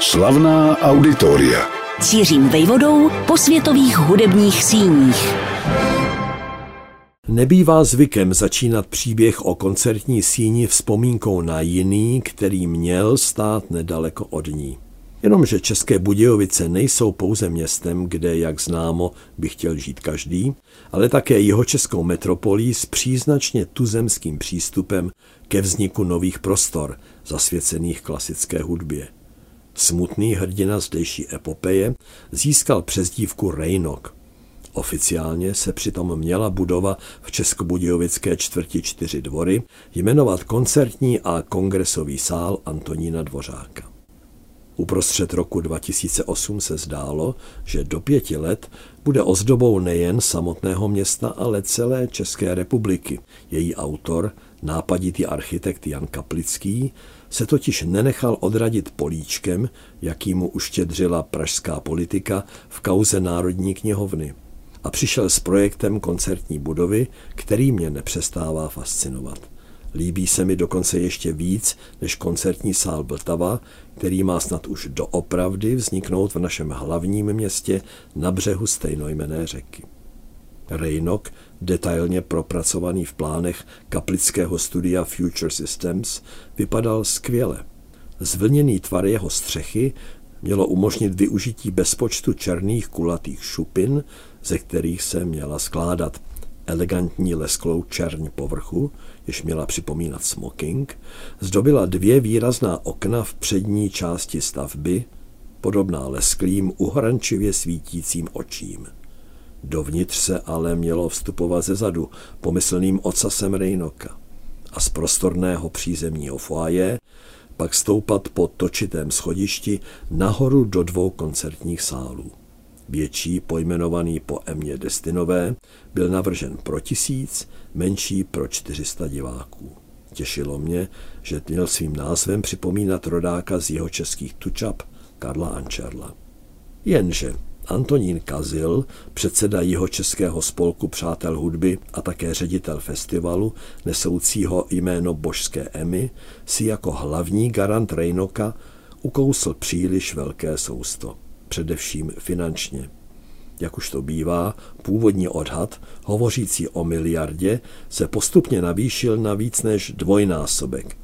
Slavná auditoria. Cířím vejvodou po světových hudebních síních. Nebývá zvykem začínat příběh o koncertní síni vzpomínkou na jiný, který měl stát nedaleko od ní. Jenomže České Budějovice nejsou pouze městem, kde, jak známo, by chtěl žít každý, ale také jeho českou metropolí s příznačně tuzemským přístupem ke vzniku nových prostor, zasvěcených klasické hudbě. Smutný hrdina zdejší epopeje získal přezdívku Rejnok. Oficiálně se přitom měla budova v Českobudějovické čtvrti čtyři dvory jmenovat koncertní a kongresový sál Antonína Dvořáka. Uprostřed roku 2008 se zdálo, že do pěti let bude ozdobou nejen samotného města, ale celé České republiky. Její autor, nápaditý architekt Jan Kaplický, se totiž nenechal odradit políčkem, jaký mu uštědřila pražská politika v kauze Národní knihovny. A přišel s projektem koncertní budovy, který mě nepřestává fascinovat. Líbí se mi dokonce ještě víc než koncertní sál Vltava, který má snad už doopravdy vzniknout v našem hlavním městě na břehu stejnojmené řeky. Rejnok, detailně propracovaný v plánech kaplického studia Future Systems, vypadal skvěle. Zvlněný tvar jeho střechy mělo umožnit využití bezpočtu černých kulatých šupin, ze kterých se měla skládat elegantní lesklou čerň povrchu, jež měla připomínat smoking, zdobila dvě výrazná okna v přední části stavby, podobná lesklým, uhrančivě svítícím očím. Dovnitř se ale mělo vstupovat ze zadu, pomyslným ocasem Rejnoka. A z prostorného přízemního foaje pak stoupat po točitém schodišti nahoru do dvou koncertních sálů. Větší, pojmenovaný po Emě Destinové, byl navržen pro tisíc, menší pro 400 diváků. Těšilo mě, že měl svým názvem připomínat rodáka z jeho českých tučap Karla Ančerla. Jenže Antonín Kazil, předseda jeho českého spolku Přátel hudby a také ředitel festivalu, nesoucího jméno Božské Emy, si jako hlavní garant Rejnoka ukousl příliš velké sousto především finančně. Jak už to bývá, původní odhad, hovořící o miliardě, se postupně navýšil na víc než dvojnásobek.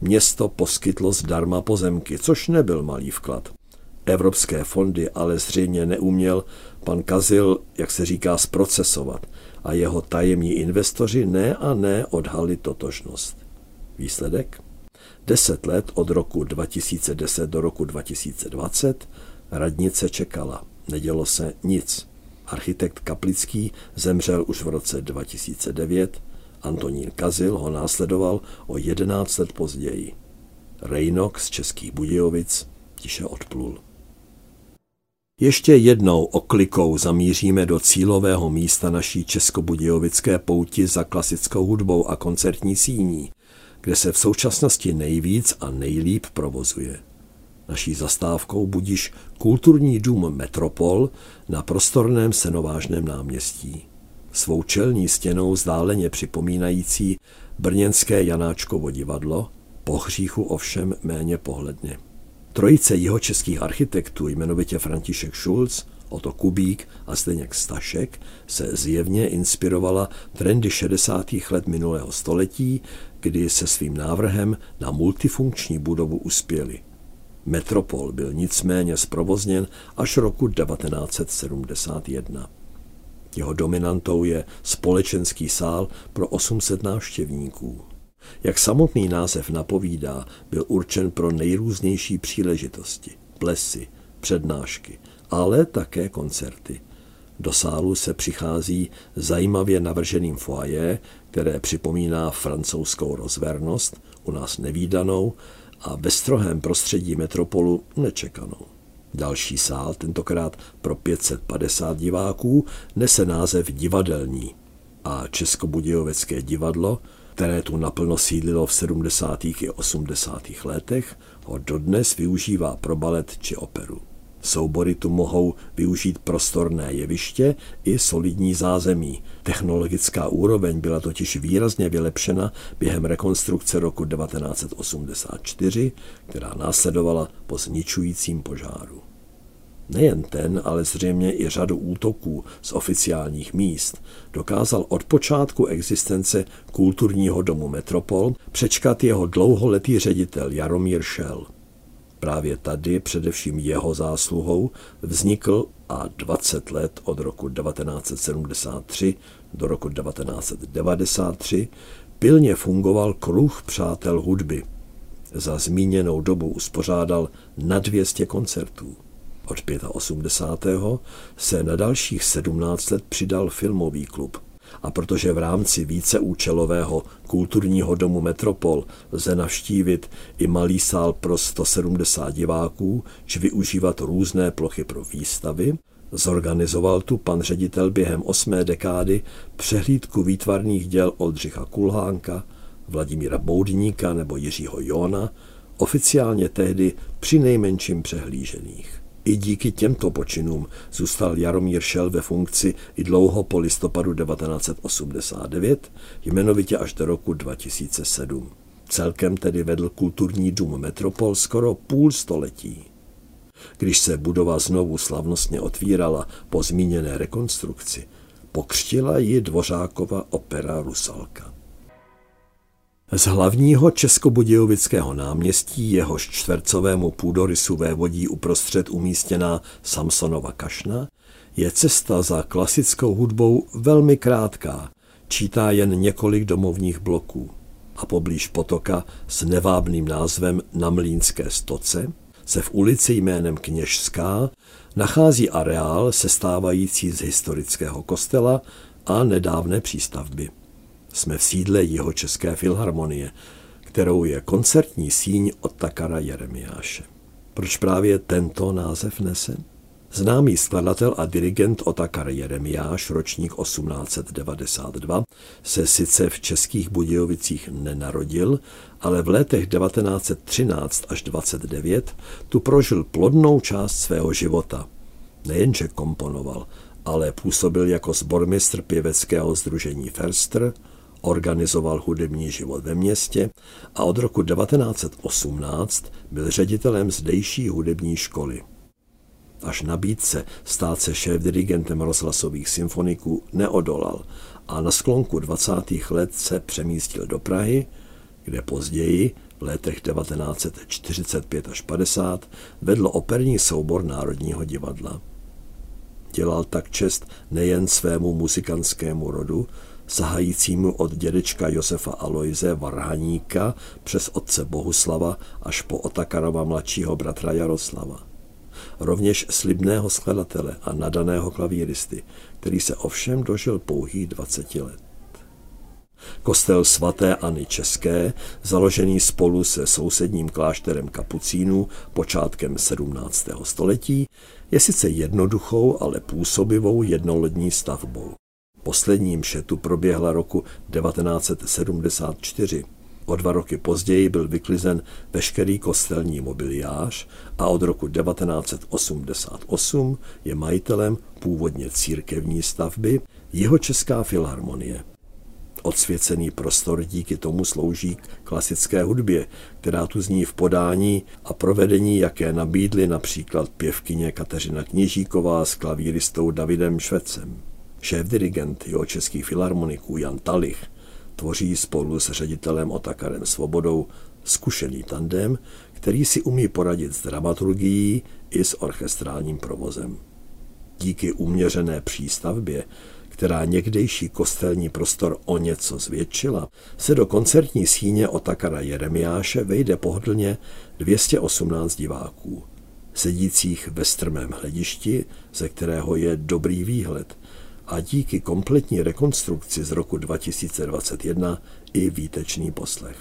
Město poskytlo zdarma pozemky, což nebyl malý vklad. Evropské fondy ale zřejmě neuměl pan Kazil, jak se říká, zprocesovat a jeho tajemní investoři ne a ne odhali totožnost. Výsledek? Deset let od roku 2010 do roku 2020 Radnice čekala. Nedělo se nic. Architekt Kaplický zemřel už v roce 2009, Antonín Kazil ho následoval o 11 let později. Rejnok z Českých Budějovic tiše odplul. Ještě jednou oklikou zamíříme do cílového místa naší českobudějovické pouti za klasickou hudbou a koncertní síní, kde se v současnosti nejvíc a nejlíp provozuje. Naší zastávkou budíš kulturní dům Metropol na prostorném senovážném náměstí. Svou čelní stěnou zdáleně připomínající brněnské Janáčkovo divadlo, po hříchu ovšem méně pohledně. Trojice jeho českých architektů, jmenovitě František Schulz, Oto Kubík a Zdeněk Stašek, se zjevně inspirovala trendy 60. let minulého století, kdy se svým návrhem na multifunkční budovu uspěli. Metropol byl nicméně zprovozněn až roku 1971. Jeho dominantou je společenský sál pro 800 návštěvníků. Jak samotný název napovídá, byl určen pro nejrůznější příležitosti, plesy, přednášky, ale také koncerty. Do sálu se přichází zajímavě navrženým foaje, které připomíná francouzskou rozvernost, u nás nevýdanou, a ve strohém prostředí metropolu nečekanou. Další sál, tentokrát pro 550 diváků, nese název Divadelní a Českobudějovecké divadlo, které tu naplno sídlilo v 70. i 80. letech, ho dodnes využívá pro balet či operu. Soubory tu mohou využít prostorné jeviště i solidní zázemí. Technologická úroveň byla totiž výrazně vylepšena během rekonstrukce roku 1984, která následovala po zničujícím požáru. Nejen ten, ale zřejmě i řadu útoků z oficiálních míst dokázal od počátku existence kulturního domu Metropol přečkat jeho dlouholetý ředitel Jaromír Šel. Právě tady, především jeho zásluhou, vznikl a 20 let od roku 1973 do roku 1993 pilně fungoval kruh přátel hudby. Za zmíněnou dobu uspořádal na 200 koncertů. Od 85. se na dalších 17 let přidal filmový klub. A protože v rámci víceúčelového kulturního domu Metropol lze navštívit i malý sál pro 170 diváků, či využívat různé plochy pro výstavy, zorganizoval tu pan ředitel během osmé dekády přehlídku výtvarných děl Oldřicha Kulhánka, Vladimíra Boudníka nebo Jiřího Jona, oficiálně tehdy při nejmenším přehlížených. I díky těmto počinům zůstal Jaromír Šel ve funkci i dlouho po listopadu 1989, jmenovitě až do roku 2007. Celkem tedy vedl kulturní dům Metropol skoro půl století. Když se budova znovu slavnostně otvírala po zmíněné rekonstrukci, pokřtila ji Dvořákova opera Rusalka. Z hlavního českobudějovického náměstí jehož čtvercovému půdorysu vévodí uprostřed umístěná Samsonova kašna je cesta za klasickou hudbou velmi krátká, čítá jen několik domovních bloků. A poblíž potoka s nevábným názvem Namlínské stoce se v ulici jménem Kněžská nachází areál sestávající z historického kostela a nedávné přístavby. Jsme v sídle jeho České filharmonie, kterou je koncertní síň od Takara Jeremiáše. Proč právě tento název nese? Známý skladatel a dirigent Otakar Jeremiáš, ročník 1892, se sice v Českých Budějovicích nenarodil, ale v letech 1913 až 29 tu prožil plodnou část svého života. Nejenže komponoval, ale působil jako zbormistr pěveckého združení Ferster, organizoval hudební život ve městě a od roku 1918 byl ředitelem zdejší hudební školy. Až nabídce stát se šéf-dirigentem rozhlasových symfoniků neodolal a na sklonku 20. let se přemístil do Prahy, kde později v letech 1945 až 50 vedl operní soubor Národního divadla. Dělal tak čest nejen svému muzikantskému rodu, sahajícímu od dědečka Josefa Aloise Varhaníka přes otce Bohuslava až po Otakarova mladšího bratra Jaroslava. Rovněž slibného skladatele a nadaného klavíristy, který se ovšem dožil pouhých 20 let. Kostel svaté Anny České, založený spolu se sousedním klášterem kapucínů počátkem 17. století, je sice jednoduchou, ale působivou jednolodní stavbou. Poslední mše tu proběhla roku 1974. O dva roky později byl vyklizen veškerý kostelní mobiliář a od roku 1988 je majitelem původně církevní stavby jeho Česká filharmonie. Odsvěcený prostor díky tomu slouží k klasické hudbě, která tu zní v podání a provedení, jaké nabídly například pěvkyně Kateřina Kněžíková s klavíristou Davidem Švecem. Šéf-dirigent jeho českých filharmoniků Jan Talich tvoří spolu s ředitelem Otakarem Svobodou zkušený tandem, který si umí poradit s dramaturgií i s orchestrálním provozem. Díky uměřené přístavbě, která někdejší kostelní prostor o něco zvětšila, se do koncertní síně Otakara Jeremiáše vejde pohodlně 218 diváků, sedících ve strmém hledišti, ze kterého je dobrý výhled a díky kompletní rekonstrukci z roku 2021 i výtečný poslech.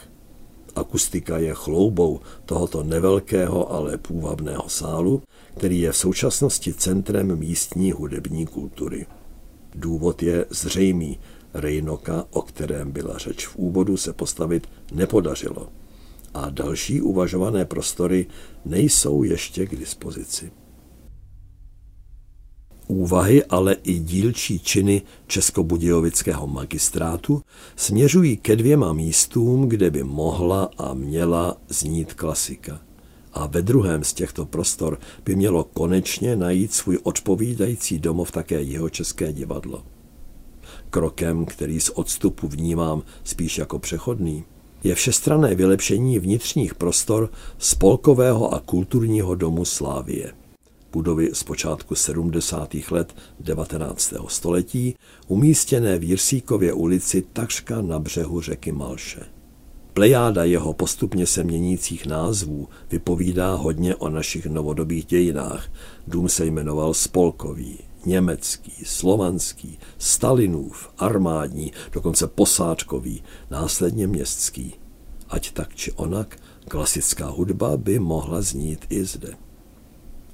Akustika je chloubou tohoto nevelkého, ale půvabného sálu, který je v současnosti centrem místní hudební kultury. Důvod je zřejmý. Rejnoka, o kterém byla řeč v úvodu, se postavit nepodařilo. A další uvažované prostory nejsou ještě k dispozici. Úvahy, ale i dílčí činy Českobudějovického magistrátu směřují ke dvěma místům, kde by mohla a měla znít klasika. A ve druhém z těchto prostor by mělo konečně najít svůj odpovídající domov také jeho české divadlo. Krokem, který z odstupu vnímám spíš jako přechodný, je všestrané vylepšení vnitřních prostor spolkového a kulturního domu Slávie budovy z počátku 70. let 19. století, umístěné v Jirsíkově ulici takřka na břehu řeky Malše. Plejáda jeho postupně se měnících názvů vypovídá hodně o našich novodobých dějinách. Dům se jmenoval Spolkový, německý, slovanský, Stalinův, armádní, dokonce posádkový, následně městský. Ať tak či onak, klasická hudba by mohla znít i zde.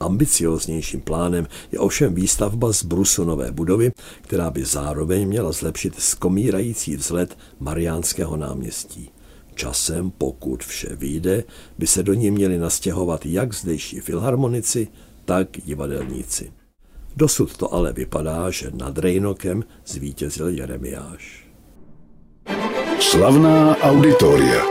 Ambicioznějším plánem je ovšem výstavba z brusu nové budovy, která by zároveň měla zlepšit skomírající vzhled Mariánského náměstí. Časem, pokud vše vyjde, by se do ní měli nastěhovat jak zdejší filharmonici, tak divadelníci. Dosud to ale vypadá, že nad Rejnokem zvítězil Jeremiáš. Slavná auditoria.